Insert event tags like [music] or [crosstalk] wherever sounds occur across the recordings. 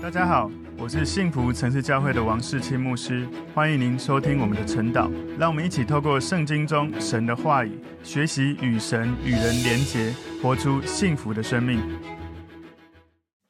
大家好，我是幸福城市教会的王世清牧师，欢迎您收听我们的晨祷。让我们一起透过圣经中神的话语，学习与神与人连结，活出幸福的生命。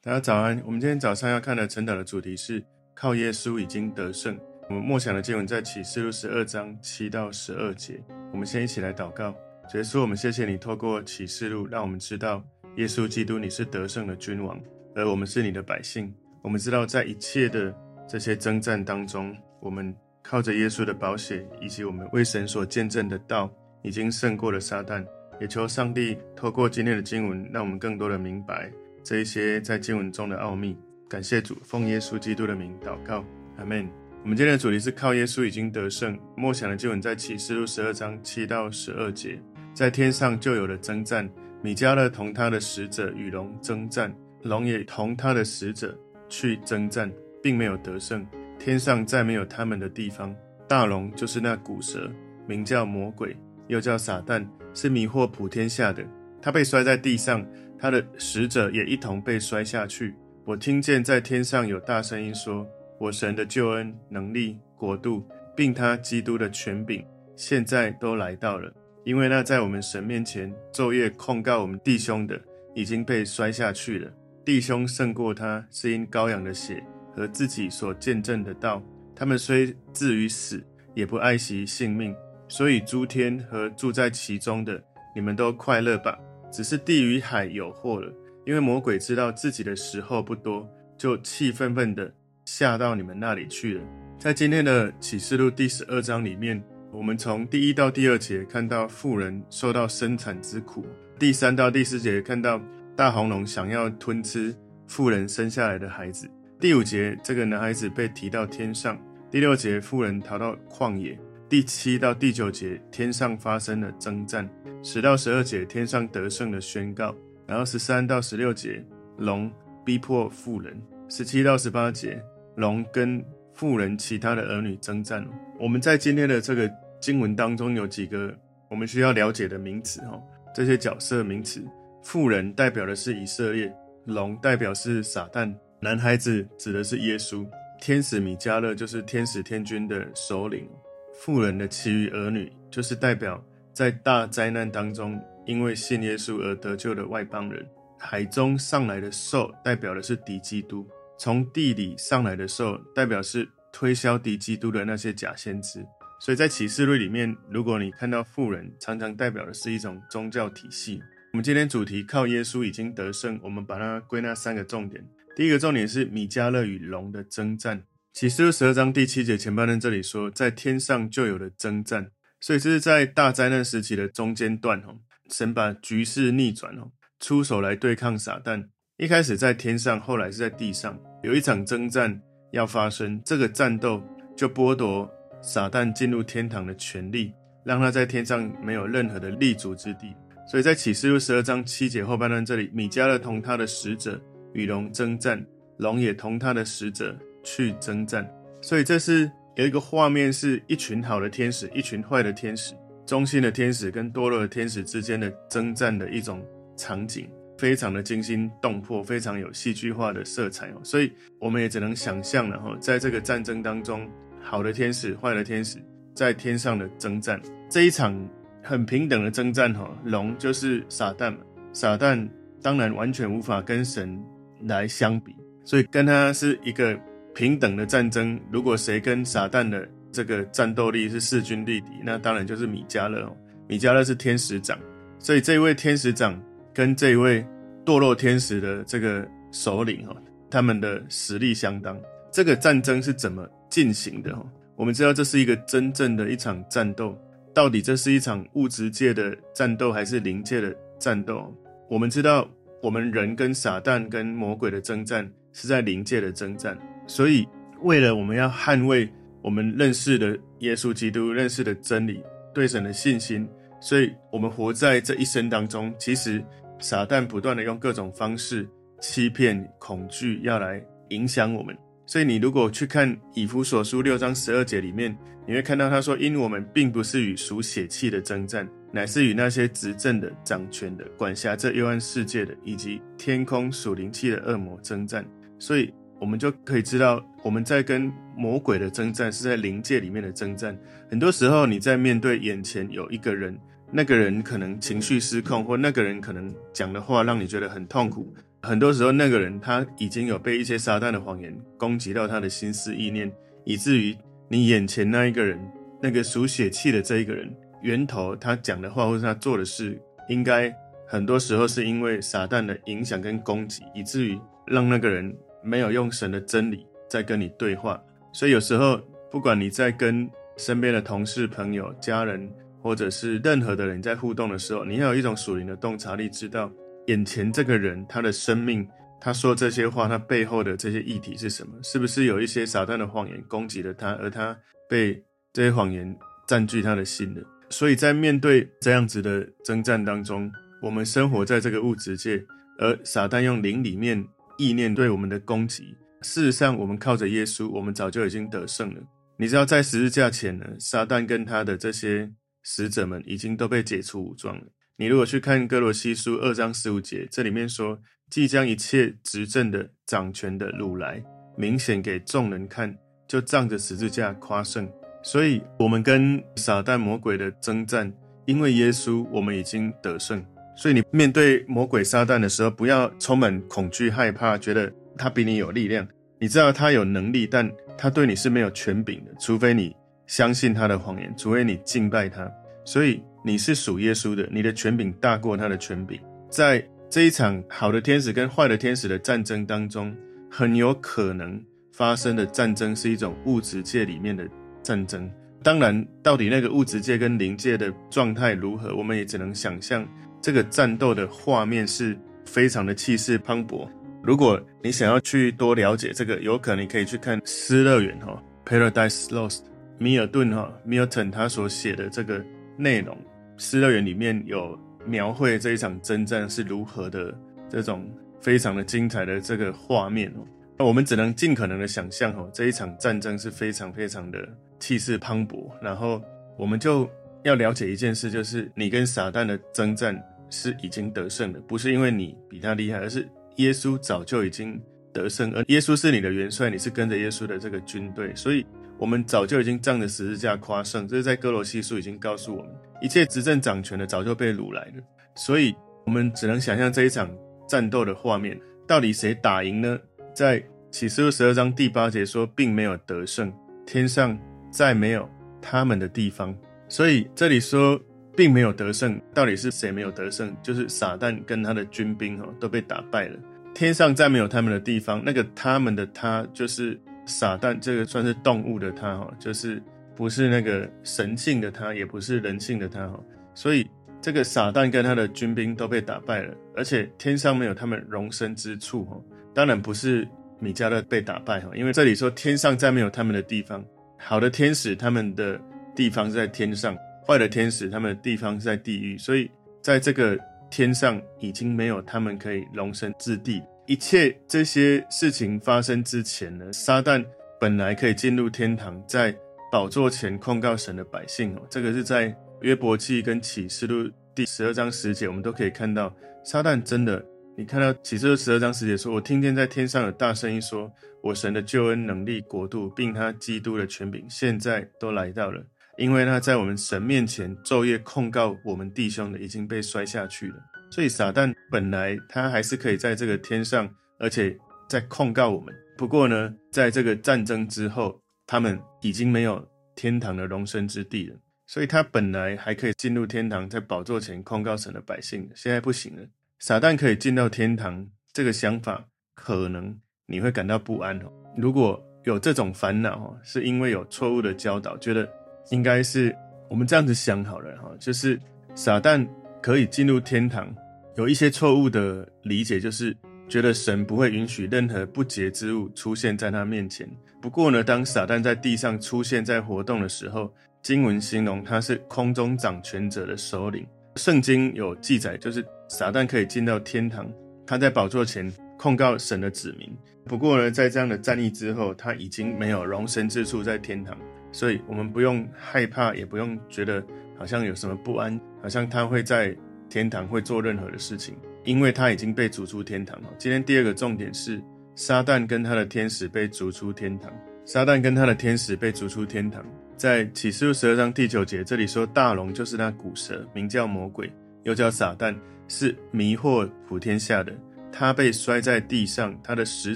大家早安，我们今天早上要看的晨祷的主题是靠耶稣已经得胜。我们默想的经文在启示录十二章七到十二节。我们先一起来祷告，主耶稣，我们谢谢你透过启示录，让我们知道耶稣基督你是得胜的君王，而我们是你的百姓。我们知道，在一切的这些征战当中，我们靠着耶稣的宝血，以及我们为神所见证的道，已经胜过了撒旦。也求上帝透过今天的经文，让我们更多的明白 [laughs] 这一些在经文中的奥秘。感谢主，奉耶稣基督的名祷告，阿门。我们今天的主题是靠耶稣已经得胜。默想的经文在启示录十二章七到十二节，在天上就有了征战，米迦勒同他的使者与龙征战，龙也同他的使者。去征战，并没有得胜。天上再没有他们的地方。大龙就是那古蛇，名叫魔鬼，又叫撒旦，是迷惑普天下的。他被摔在地上，他的使者也一同被摔下去。我听见在天上有大声音说：“我神的救恩、能力、国度，并他基督的权柄，现在都来到了。因为那在我们神面前昼夜控告我们弟兄的，已经被摔下去了。”弟兄胜过他，是因羔羊的血和自己所见证的道。他们虽至于死，也不爱惜性命。所以诸天和住在其中的，你们都快乐吧。只是地与海有祸了，因为魔鬼知道自己的时候不多，就气愤愤地下到你们那里去了。在今天的启示录第十二章里面，我们从第一到第二节看到富人受到生产之苦，第三到第四节看到。大红龙想要吞吃富人生下来的孩子。第五节，这个男孩子被提到天上。第六节，富人逃到旷野。第七到第九节，天上发生了征战。十到十二节，天上得胜的宣告。然后十三到十六节，龙逼迫富人。十七到十八节，龙跟富人其他的儿女征战。我们在今天的这个经文当中有几个我们需要了解的名词哈，这些角色名词。妇人代表的是以色列，龙代表是撒旦，男孩子指的是耶稣，天使米迦勒就是天使天军的首领，妇人的其余儿女就是代表在大灾难当中因为信耶稣而得救的外邦人，海中上来的兽代表的是敌基督，从地里上来的兽代表是推销敌基督的那些假先知，所以在启示录里面，如果你看到妇人，常常代表的是一种宗教体系。我们今天主题靠耶稣已经得胜，我们把它归纳三个重点。第一个重点是米迦勒与龙的征战。启示录十二章第七节前半段这里说，在天上就有了征战，所以这是在大灾难时期的中间段哦。神把局势逆转哦，出手来对抗撒旦。一开始在天上，后来是在地上，有一场征战要发生。这个战斗就剥夺撒旦进入天堂的权利，让他在天上没有任何的立足之地。所以在启示录十二章七节后半段这里，米迦勒同他的使者与龙征战，龙也同他的使者去征战。所以这是有一个画面，是一群好的天使，一群坏的天使，忠心的天使跟堕落的天使之间的征战的一种场景，非常的惊心动魄，非常有戏剧化的色彩哦。所以我们也只能想象了哈，在这个战争当中，好的天使、坏的天使在天上的征战这一场。很平等的征战哈，龙就是撒旦嘛，撒旦当然完全无法跟神来相比，所以跟他是一个平等的战争。如果谁跟撒旦的这个战斗力是势均力敌，那当然就是米迦勒哦。米迦勒是天使长，所以这一位天使长跟这一位堕落天使的这个首领哈，他们的实力相当。这个战争是怎么进行的哈？我们知道这是一个真正的一场战斗。到底这是一场物质界的战斗，还是灵界的战斗？我们知道，我们人跟撒旦、跟魔鬼的征战是在灵界的征战。所以，为了我们要捍卫我们认识的耶稣基督、认识的真理、对神的信心，所以我们活在这一生当中，其实撒旦不断的用各种方式欺骗、恐惧，要来影响我们。所以你如果去看以弗所书六章十二节里面，你会看到他说：“因我们并不是与属血气的争战，乃是与那些执政的、掌权的、管辖这幽暗世界的，以及天空属灵气的恶魔争战。”所以我们就可以知道，我们在跟魔鬼的征战是在灵界里面的征战。很多时候，你在面对眼前有一个人，那个人可能情绪失控，或那个人可能讲的话让你觉得很痛苦。很多时候，那个人他已经有被一些撒旦的谎言攻击到他的心思意念，以至于你眼前那一个人，那个属血气的这一个人，源头他讲的话或是他做的事，应该很多时候是因为撒旦的影响跟攻击，以至于让那个人。没有用神的真理在跟你对话，所以有时候不管你在跟身边的同事、朋友、家人，或者是任何的人在互动的时候，你要有一种属灵的洞察力，知道眼前这个人他的生命，他说这些话，他背后的这些议题是什么？是不是有一些撒旦的谎言攻击了他，而他被这些谎言占据他的心了？所以在面对这样子的征战当中，我们生活在这个物质界，而撒旦用灵里面。意念对我们的攻击，事实上，我们靠着耶稣，我们早就已经得胜了。你知道，在十字架前呢，撒旦跟他的这些使者们已经都被解除武装了。你如果去看哥罗西书二章十五节，这里面说，既将一切执政的、掌权的掳来，明显给众人看，就仗着十字架夸胜。所以，我们跟撒旦魔鬼的征战，因为耶稣，我们已经得胜。所以你面对魔鬼撒旦的时候，不要充满恐惧、害怕，觉得他比你有力量。你知道他有能力，但他对你是没有权柄的，除非你相信他的谎言，除非你敬拜他。所以你是属耶稣的，你的权柄大过他的权柄。在这一场好的天使跟坏的天使的战争当中，很有可能发生的战争是一种物质界里面的战争。当然，到底那个物质界跟灵界的状态如何，我们也只能想象。这个战斗的画面是非常的气势磅礴。如果你想要去多了解这个，有可能你可以去看《失乐园》哈，《Paradise Lost》米尔顿哈 Milton 他所写的这个内容，《失乐园》里面有描绘这一场征战是如何的这种非常的精彩的这个画面哦。那我们只能尽可能的想象哦，这一场战争是非常非常的气势磅礴。然后我们就。要了解一件事，就是你跟撒旦的征战是已经得胜的，不是因为你比他厉害，而是耶稣早就已经得胜，而耶稣是你的元帅，你是跟着耶稣的这个军队，所以我们早就已经仗着十字架夸胜。这是在哥罗西书已经告诉我们，一切执政掌权的早就被掳来了，所以我们只能想象这一场战斗的画面，到底谁打赢呢？在启示录十二章第八节说，并没有得胜，天上再没有他们的地方。所以这里说并没有得胜，到底是谁没有得胜？就是撒旦跟他的军兵哦都被打败了，天上再没有他们的地方。那个他们的他就是撒旦，这个算是动物的他哈，就是不是那个神性的他，也不是人性的他哈。所以这个撒旦跟他的军兵都被打败了，而且天上没有他们容身之处哈。当然不是米迦勒被打败哈，因为这里说天上再没有他们的地方，好的天使他们的。地方在天上，坏的天使他们的地方在地狱，所以在这个天上已经没有他们可以容身之地。一切这些事情发生之前呢，撒旦本来可以进入天堂，在宝座前控告神的百姓哦。这个是在约伯记跟启示录第十二章十节，我们都可以看到，撒旦真的，你看到启示录十二章十节说：“我听见在天上有大声音说，我神的救恩能力国度，并他基督的权柄，现在都来到了。”因为他在我们神面前昼夜控告我们弟兄的已经被摔下去了，所以撒旦本来他还是可以在这个天上，而且在控告我们。不过呢，在这个战争之后，他们已经没有天堂的容身之地了，所以他本来还可以进入天堂，在宝座前控告神的百姓，现在不行了。撒旦可以进到天堂，这个想法可能你会感到不安哦。如果有这种烦恼哦，是因为有错误的教导，觉得。应该是我们这样子想好了哈，就是撒旦可以进入天堂，有一些错误的理解，就是觉得神不会允许任何不洁之物出现在他面前。不过呢，当撒旦在地上出现在活动的时候，经文形容他是空中掌权者的首领。圣经有记载，就是撒旦可以进到天堂，他在宝座前控告神的子民。不过呢，在这样的战役之后，他已经没有容身之处在天堂。所以，我们不用害怕，也不用觉得好像有什么不安，好像他会在天堂会做任何的事情，因为他已经被逐出天堂了。今天第二个重点是，撒旦跟他的天使被逐出天堂。撒旦跟他的天使被逐出天堂。在启示录十二章第九节，这里说大龙就是那古蛇，名叫魔鬼，又叫撒旦，是迷惑普天下的。他被摔在地上，他的使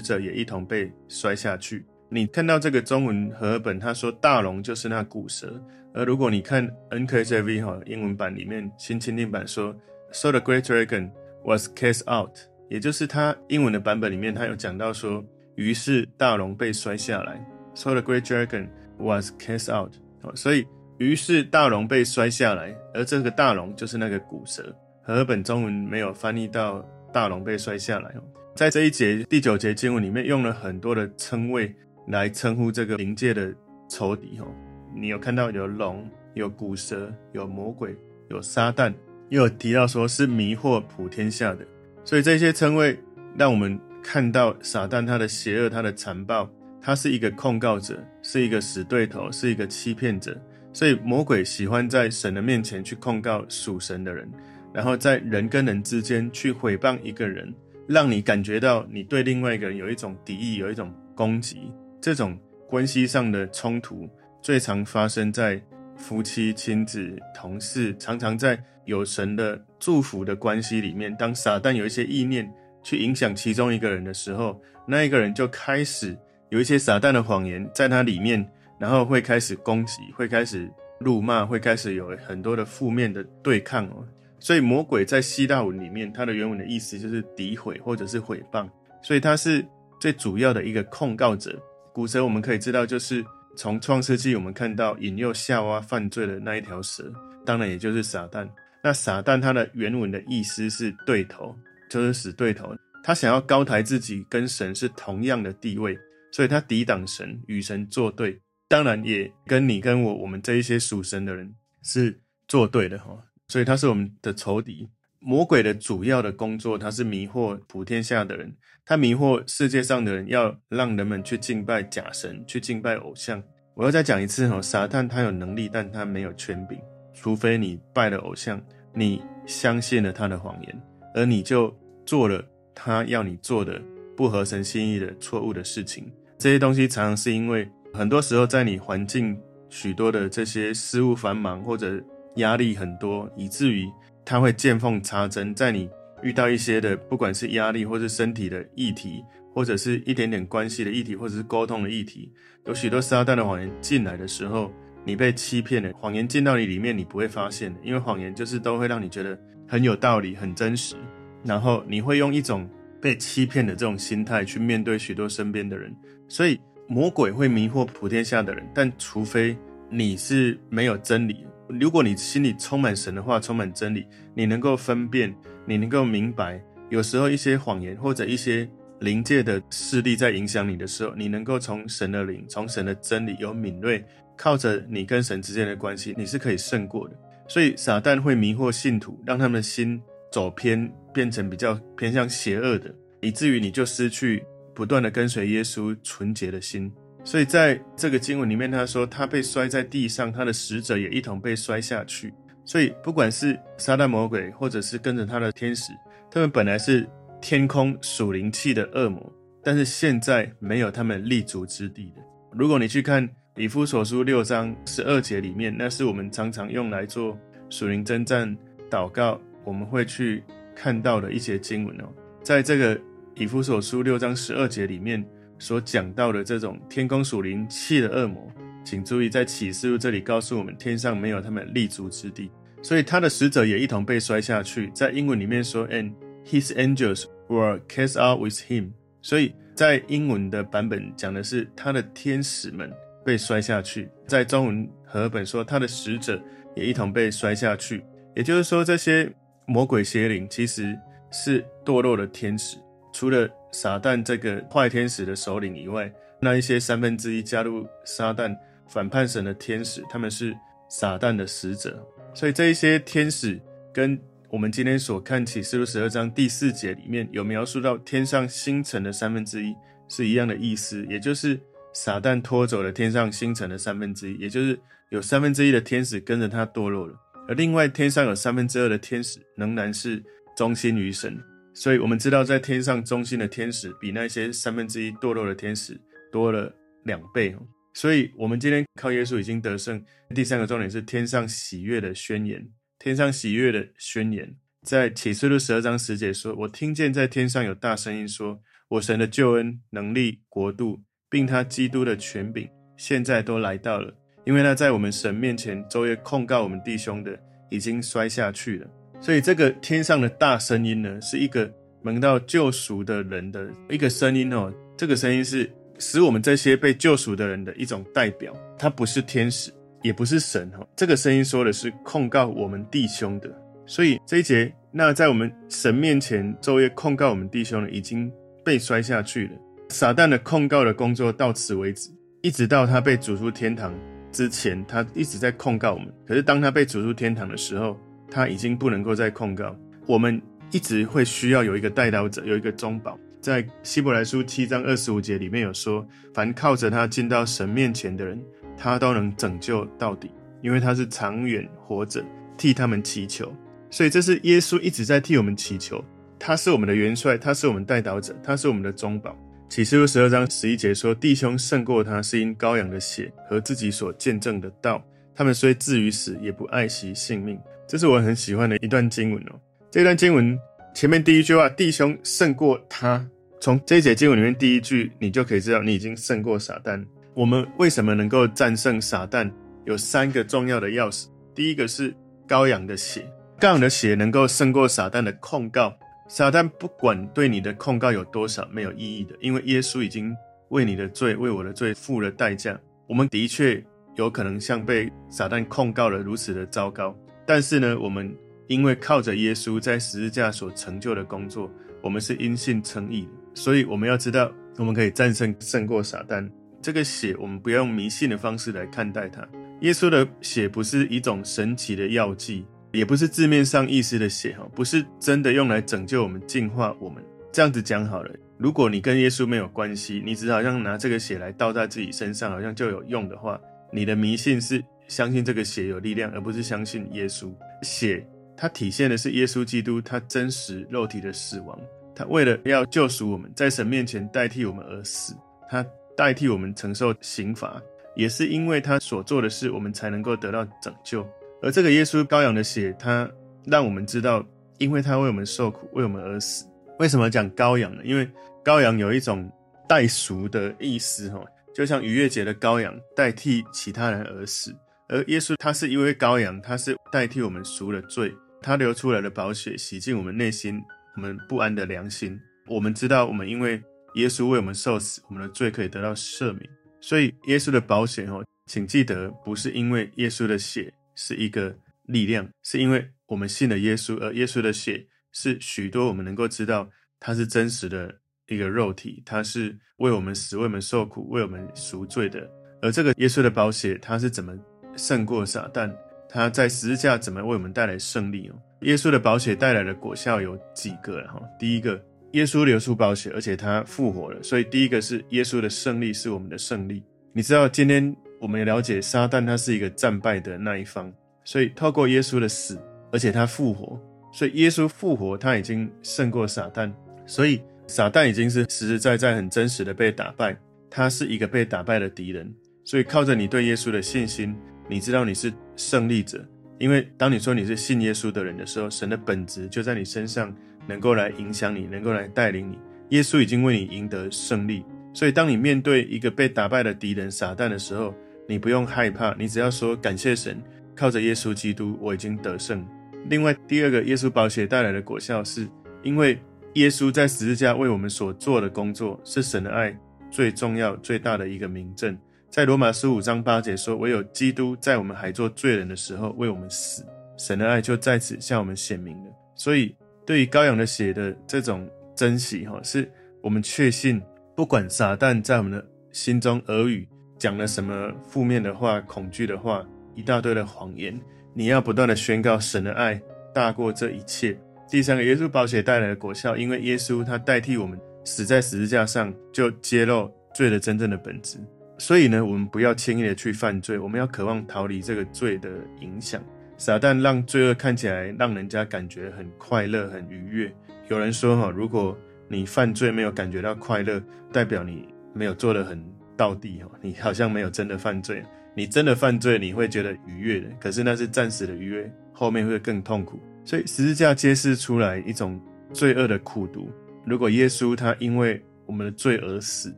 者也一同被摔下去。你看到这个中文和本，他说大龙就是那古蛇。而如果你看 NKJV 哈英文版里面新钦定版说，So the great dragon was cast out，也就是他英文的版本里面，他有讲到说，于是大龙被摔下来。So the great dragon was cast out，所以于是大龙被摔下来，而这个大龙就是那个古蛇。和本中文没有翻译到大龙被摔下来。在这一节第九节经文里面，用了很多的称谓来称呼这个灵界的仇敌哈。你有看到有龙、有古蛇、有魔鬼、有撒旦，又有提到说是迷惑普天下的，所以这些称谓让我们看到撒旦他的邪恶、他的残暴，他是一个控告者，是一个死对头，是一个欺骗者。所以魔鬼喜欢在神的面前去控告属神的人，然后在人跟人之间去诽谤一个人，让你感觉到你对另外一个人有一种敌意，有一种攻击，这种关系上的冲突。最常发生在夫妻、亲子、同事，常常在有神的祝福的关系里面。当撒旦有一些意念去影响其中一个人的时候，那一个人就开始有一些撒旦的谎言在他里面，然后会开始攻击，会开始辱骂，会开始有很多的负面的对抗哦。所以魔鬼在希腊文里面，它的原文的意思就是诋毁或者是诽谤，所以他是最主要的一个控告者。古蛇我们可以知道就是。从创世纪，我们看到引诱夏娃犯罪的那一条蛇，当然也就是撒旦。那撒旦它的原文的意思是对头，就是死对头。他想要高抬自己，跟神是同样的地位，所以他抵挡神，与神作对。当然也跟你跟我，我们这一些属神的人是作对的哈。所以他是我们的仇敌。魔鬼的主要的工作，他是迷惑普天下的人。他迷惑世界上的人，要让人们去敬拜假神，去敬拜偶像。我要再讲一次哈，撒旦他有能力，但他没有权柄。除非你拜了偶像，你相信了他的谎言，而你就做了他要你做的不合神心意的错误的事情。这些东西常常是因为很多时候在你环境许多的这些事务繁忙或者压力很多，以至于他会见缝插针，在你。遇到一些的，不管是压力，或是身体的议题，或者是一点点关系的议题，或者是沟通的议题，有许多撒旦的谎言进来的时候，你被欺骗了。谎言进到你里面，你不会发现的，因为谎言就是都会让你觉得很有道理、很真实，然后你会用一种被欺骗的这种心态去面对许多身边的人。所以魔鬼会迷惑普天下的人，但除非你是没有真理。如果你心里充满神的话，充满真理，你能够分辨，你能够明白，有时候一些谎言或者一些灵界的势力在影响你的时候，你能够从神的灵、从神的真理有敏锐，靠着你跟神之间的关系，你是可以胜过的。所以撒旦会迷惑信徒，让他们的心走偏，变成比较偏向邪恶的，以至于你就失去不断的跟随耶稣纯洁的心。所以在这个经文里面，他说他被摔在地上，他的使者也一同被摔下去。所以不管是撒旦魔鬼，或者是跟着他的天使，他们本来是天空属灵气的恶魔，但是现在没有他们立足之地的。如果你去看以弗所书六章十二节里面，那是我们常常用来做属灵征战祷告，我们会去看到的一些经文哦。在这个以弗所书六章十二节里面。所讲到的这种天空属灵气的恶魔，请注意，在启示录这里告诉我们，天上没有他们立足之地，所以他的使者也一同被摔下去。在英文里面说，and his angels were cast out with him。所以在英文的版本讲的是他的天使们被摔下去，在中文和本说他的使者也一同被摔下去。也就是说，这些魔鬼邪灵其实是堕落的天使，除了。撒旦这个坏天使的首领以外，那一些三分之一加入撒旦反叛神的天使，他们是撒旦的使者。所以这一些天使跟我们今天所看启示录十二章第四节里面有描述到天上星辰的三分之一是一样的意思，也就是撒旦拖走了天上星辰的三分之一，也就是有三分之一的天使跟着他堕落了，而另外天上有三分之二的天使仍然是忠心于神。所以我们知道，在天上忠心的天使比那些三分之一堕落的天使多了两倍。所以，我们今天靠耶稣已经得胜。第三个重点是天上喜悦的宣言。天上喜悦的宣言，在启示录十二章十节说：“我听见在天上有大声音说，我神的救恩、能力、国度，并他基督的权柄，现在都来到了。因为他在我们神面前昼夜控告我们弟兄的，已经摔下去了。”所以，这个天上的大声音呢，是一个蒙到救赎的人的一个声音哦。这个声音是使我们这些被救赎的人的一种代表，它不是天使，也不是神哈。这个声音说的是控告我们弟兄的。所以这一节，那在我们神面前昼夜控告我们弟兄呢，已经被摔下去了。撒旦的控告的工作到此为止，一直到他被逐出天堂之前，他一直在控告我们。可是当他被逐出天堂的时候，他已经不能够再控告我们，一直会需要有一个代祷者，有一个中保。在希伯来书七章二十五节里面有说，凡靠着他进到神面前的人，他都能拯救到底，因为他是长远活着替他们祈求。所以这是耶稣一直在替我们祈求，他是我们的元帅，他是我们代祷者，他是我们的中保。启示录十二章十一节说，弟兄胜过他是因羔羊的血和自己所见证的道，他们虽至于死，也不爱惜性命。这是我很喜欢的一段经文哦。这段经文前面第一句话，弟兄胜过他。从这一节经文里面第一句，你就可以知道你已经胜过撒旦。我们为什么能够战胜撒旦？有三个重要的钥匙。第一个是羔羊的血，羔羊的血能够胜过撒旦的控告。撒旦不管对你的控告有多少，没有意义的，因为耶稣已经为你的罪，为我的罪付了代价。我们的确有可能像被撒旦控告了如此的糟糕。但是呢，我们因为靠着耶稣在十字架所成就的工作，我们是因信称义的，所以我们要知道，我们可以战胜胜过撒旦。这个血，我们不要用迷信的方式来看待它。耶稣的血不是一种神奇的药剂，也不是字面上意思的血，哈，不是真的用来拯救我们、净化我们。这样子讲好了，如果你跟耶稣没有关系，你只好像拿这个血来倒在自己身上，好像就有用的话，你的迷信是。相信这个血有力量，而不是相信耶稣。血，它体现的是耶稣基督他真实肉体的死亡。他为了要救赎我们，在神面前代替我们而死，他代替我们承受刑罚，也是因为他所做的事，我们才能够得到拯救。而这个耶稣羔羊的血，他让我们知道，因为他为我们受苦，为我们而死。为什么讲羔羊呢？因为羔羊有一种代赎的意思，哈，就像逾越节的羔羊代替其他人而死。而耶稣他是一位羔羊，他是代替我们赎了罪，他流出来的宝血洗净我们内心我们不安的良心。我们知道，我们因为耶稣为我们受死，我们的罪可以得到赦免。所以耶稣的宝血哦，请记得，不是因为耶稣的血是一个力量，是因为我们信了耶稣，而耶稣的血是许多我们能够知道他是真实的一个肉体，他是为我们死，为我们受苦，为我们赎罪的。而这个耶稣的宝血，他是怎么？胜过撒旦，他在十字架怎么为我们带来胜利哦？耶稣的宝血带来的果效有几个哈？第一个，耶稣流出宝血，而且他复活了，所以第一个是耶稣的胜利是我们的胜利。你知道，今天我们了解撒旦他是一个战败的那一方，所以透过耶稣的死，而且他复活，所以耶稣复活他已经胜过撒旦，所以撒旦已经是实实在在很真实的被打败，他是一个被打败的敌人，所以靠着你对耶稣的信心。你知道你是胜利者，因为当你说你是信耶稣的人的时候，神的本质就在你身上，能够来影响你，能够来带领你。耶稣已经为你赢得胜利，所以当你面对一个被打败的敌人撒旦的时候，你不用害怕，你只要说感谢神，靠着耶稣基督，我已经得胜。另外，第二个耶稣宝血带来的果效，是因为耶稣在十字架为我们所做的工作，是神的爱最重要、最大的一个明证。在罗马书五章八节说：“唯有基督在我们还做罪人的时候为我们死，神的爱就在此向我们显明了。”所以，对于羔羊的血的这种珍惜，哈，是我们确信，不管撒旦在我们的心中耳语讲了什么负面的话、恐惧的话、一大堆的谎言，你要不断的宣告神的爱大过这一切。第三个，耶稣宝血带来的果效，因为耶稣他代替我们死在十字架上，就揭露罪的真正的本质。所以呢，我们不要轻易的去犯罪，我们要渴望逃离这个罪的影响。撒旦让罪恶看起来让人家感觉很快乐、很愉悦，有人说哈，如果你犯罪没有感觉到快乐，代表你没有做得很到底哈，你好像没有真的犯罪。你真的犯罪，你会觉得愉悦的，可是那是暂时的愉悦，后面会更痛苦。所以十字架揭示出来一种罪恶的苦毒。如果耶稣他因为我们的罪而死，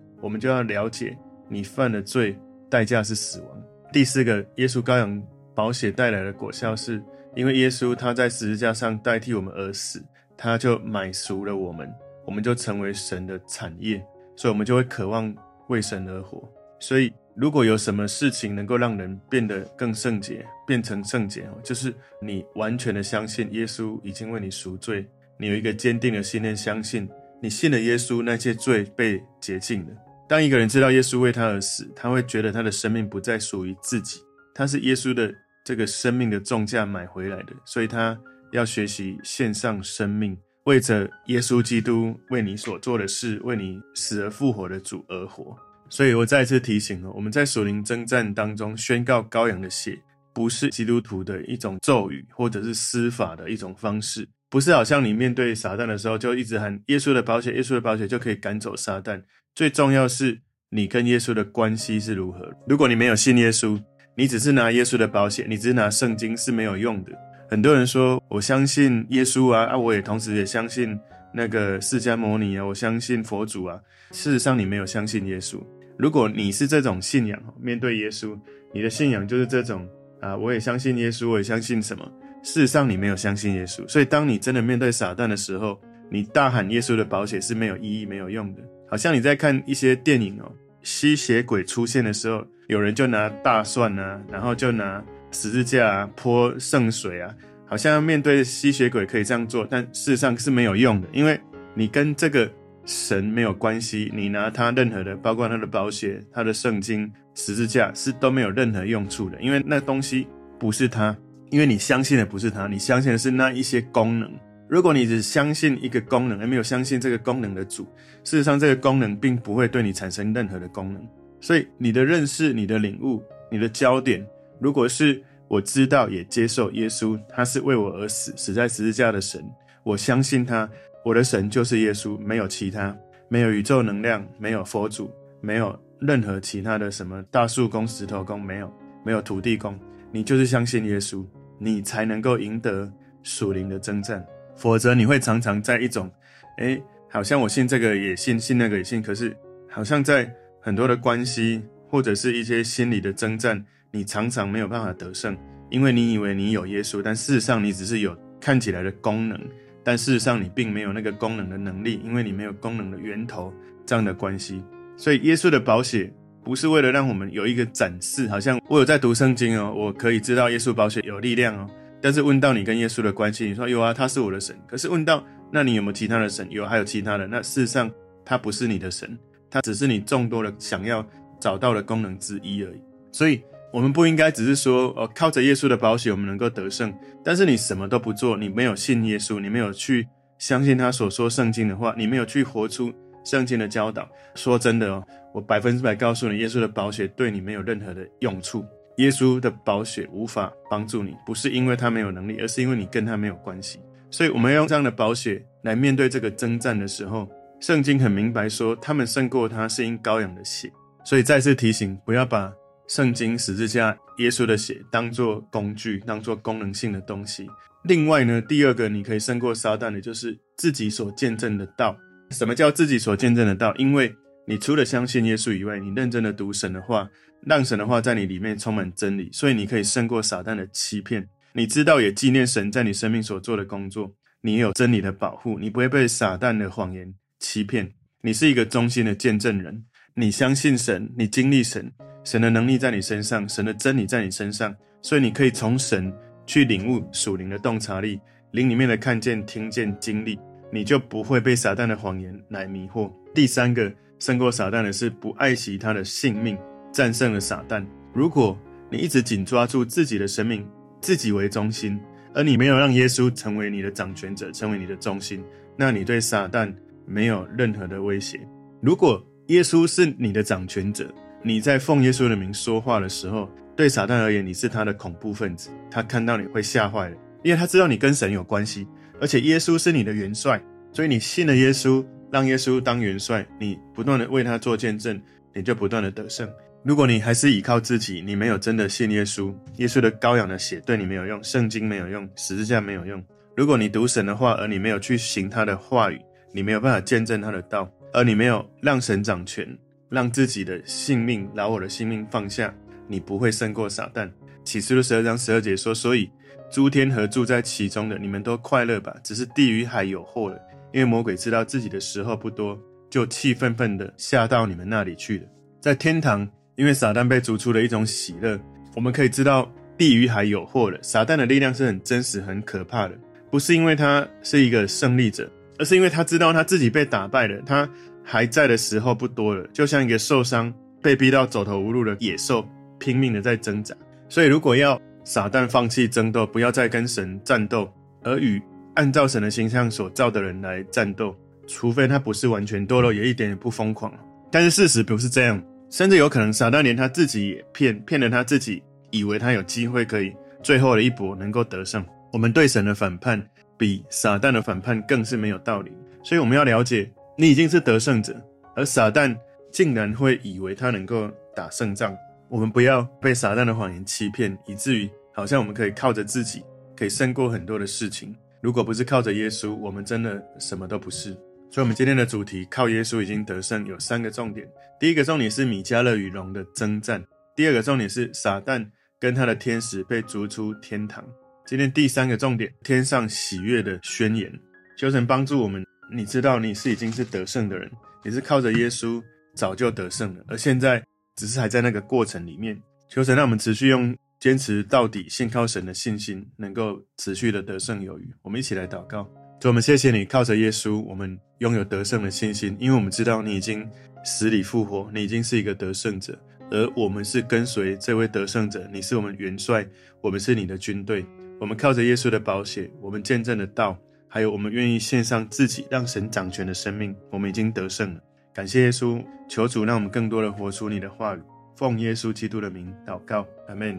我们就要了解，你犯的罪代价是死亡。第四个，耶稣羔羊宝血带来的果效是，因为耶稣他在十字架上代替我们而死，他就买赎了我们，我们就成为神的产业，所以我们就会渴望为神而活。所以，如果有什么事情能够让人变得更圣洁，变成圣洁，就是你完全的相信耶稣已经为你赎罪，你有一个坚定的信念，相信你信了耶稣，那些罪被洁净了。当一个人知道耶稣为他而死，他会觉得他的生命不再属于自己，他是耶稣的这个生命的重价买回来的，所以他要学习献上生命，为着耶稣基督为你所做的事，为你死而复活的主而活。所以我再次提醒了，我们在属灵征战当中宣告羔羊的血，不是基督徒的一种咒语，或者是司法的一种方式，不是好像你面对撒旦的时候就一直喊耶稣的宝血，耶稣的宝血就可以赶走撒旦。最重要是你跟耶稣的关系是如何。如果你没有信耶稣，你只是拿耶稣的保险，你只是拿圣经是没有用的。很多人说我相信耶稣啊，啊，我也同时也相信那个释迦牟尼啊，我相信佛祖啊。事实上，你没有相信耶稣。如果你是这种信仰，面对耶稣，你的信仰就是这种啊，我也相信耶稣，我也相信什么？事实上，你没有相信耶稣。所以，当你真的面对撒旦的时候，你大喊耶稣的宝血是没有意义、没有用的。好像你在看一些电影哦，吸血鬼出现的时候，有人就拿大蒜啊，然后就拿十字架啊，泼圣水啊，好像面对吸血鬼可以这样做，但事实上是没有用的，因为你跟这个。神没有关系，你拿他任何的，包括他的宝血、他的圣经、十字架，是都没有任何用处的，因为那东西不是他，因为你相信的不是他，你相信的是那一些功能。如果你只相信一个功能，而没有相信这个功能的主，事实上这个功能并不会对你产生任何的功能。所以你的认识、你的领悟、你的焦点，如果是我知道也接受耶稣，他是为我而死，死在十字架的神，我相信他。我的神就是耶稣，没有其他，没有宇宙能量，没有佛祖，没有任何其他的什么大树公、石头公，没有，没有土地公。你就是相信耶稣，你才能够赢得属灵的征战。否则你会常常在一种，诶，好像我信这个也信，信那个也信，可是好像在很多的关系或者是一些心理的征战，你常常没有办法得胜，因为你以为你有耶稣，但事实上你只是有看起来的功能。但事实上，你并没有那个功能的能力，因为你没有功能的源头这样的关系。所以，耶稣的宝血不是为了让我们有一个展示，好像我有在读圣经哦，我可以知道耶稣宝血有力量哦。但是问到你跟耶稣的关系，你说有啊，他是我的神。可是问到那你有没有其他的神？有，还有其他的。那事实上，他不是你的神，他只是你众多的想要找到的功能之一而已。所以。我们不应该只是说，哦，靠着耶稣的宝血，我们能够得胜。但是你什么都不做，你没有信耶稣，你没有去相信他所说圣经的话，你没有去活出圣经的教导。说真的哦，我百分之百告诉你，耶稣的宝血对你没有任何的用处。耶稣的宝血无法帮助你，不是因为他没有能力，而是因为你跟他没有关系。所以，我们要用这样的宝血来面对这个征战的时候，圣经很明白说，他们胜过他是因羔羊的血。所以再次提醒，不要把。圣经、十字架、耶稣的血，当做工具，当做功能性的东西。另外呢，第二个你可以胜过撒旦的，就是自己所见证的道。什么叫自己所见证的道？因为你除了相信耶稣以外，你认真的读神的话，让神的话在你里面充满真理，所以你可以胜过撒旦的欺骗。你知道也纪念神在你生命所做的工作，你有真理的保护，你不会被撒旦的谎言欺骗。你是一个忠心的见证人，你相信神，你经历神。神的能力在你身上，神的真理在你身上，所以你可以从神去领悟属灵的洞察力，灵里面的看见、听见、经历，你就不会被撒旦的谎言来迷惑。第三个胜过撒旦的是不爱惜他的性命，战胜了撒旦。如果你一直紧抓住自己的生命，自己为中心，而你没有让耶稣成为你的掌权者，成为你的中心，那你对撒旦没有任何的威胁。如果耶稣是你的掌权者，你在奉耶稣的名说话的时候，对撒旦而言，你是他的恐怖分子。他看到你会吓坏了，因为他知道你跟神有关系，而且耶稣是你的元帅，所以你信了耶稣，让耶稣当元帅，你不断的为他做见证，你就不断的得胜。如果你还是依靠自己，你没有真的信耶稣，耶稣的羔羊的血对你没有用，圣经没有用，十字架没有用。如果你读神的话，而你没有去行他的话语，你没有办法见证他的道，而你没有让神掌权，让自己的性命、老我的性命放下，你不会胜过撒旦。启示录十二章十二节说：“所以诸天和住在其中的，你们都快乐吧。只是地与海有祸了，因为魔鬼知道自己的时候不多，就气愤愤的下到你们那里去了。在天堂。”因为撒旦被逐出了一种喜乐，我们可以知道地狱还有祸了。撒旦的力量是很真实、很可怕的，不是因为他是一个胜利者，而是因为他知道他自己被打败了，他还在的时候不多了，就像一个受伤、被逼到走投无路的野兽，拼命的在挣扎。所以，如果要撒旦放弃争斗，不要再跟神战斗，而与按照神的形象所造的人来战斗，除非他不是完全堕落，也一点也不疯狂。但是事实不是这样。甚至有可能，撒旦连他自己也骗，骗了他自己，以为他有机会可以最后的一搏能够得胜。我们对神的反叛，比撒旦的反叛更是没有道理。所以我们要了解，你已经是得胜者，而撒旦竟然会以为他能够打胜仗。我们不要被撒旦的谎言欺骗，以至于好像我们可以靠着自己，可以胜过很多的事情。如果不是靠着耶稣，我们真的什么都不是。所以，我们今天的主题靠耶稣已经得胜，有三个重点。第一个重点是米迦勒与龙的征战；第二个重点是撒旦跟他的天使被逐出天堂。今天第三个重点，天上喜悦的宣言。求神帮助我们，你知道你是已经是得胜的人，你是靠着耶稣早就得胜了，而现在只是还在那个过程里面。求神让我们持续用坚持到底、信靠神的信心，能够持续的得胜有余。我们一起来祷告。主，我们谢谢你，靠着耶稣，我们拥有得胜的信心，因为我们知道你已经死里复活，你已经是一个得胜者，而我们是跟随这位得胜者，你是我们元帅，我们是你的军队。我们靠着耶稣的宝血，我们见证的道，还有我们愿意献上自己，让神掌权的生命，我们已经得胜了。感谢耶稣，求主让我们更多的活出你的话语，奉耶稣基督的名祷告，阿门。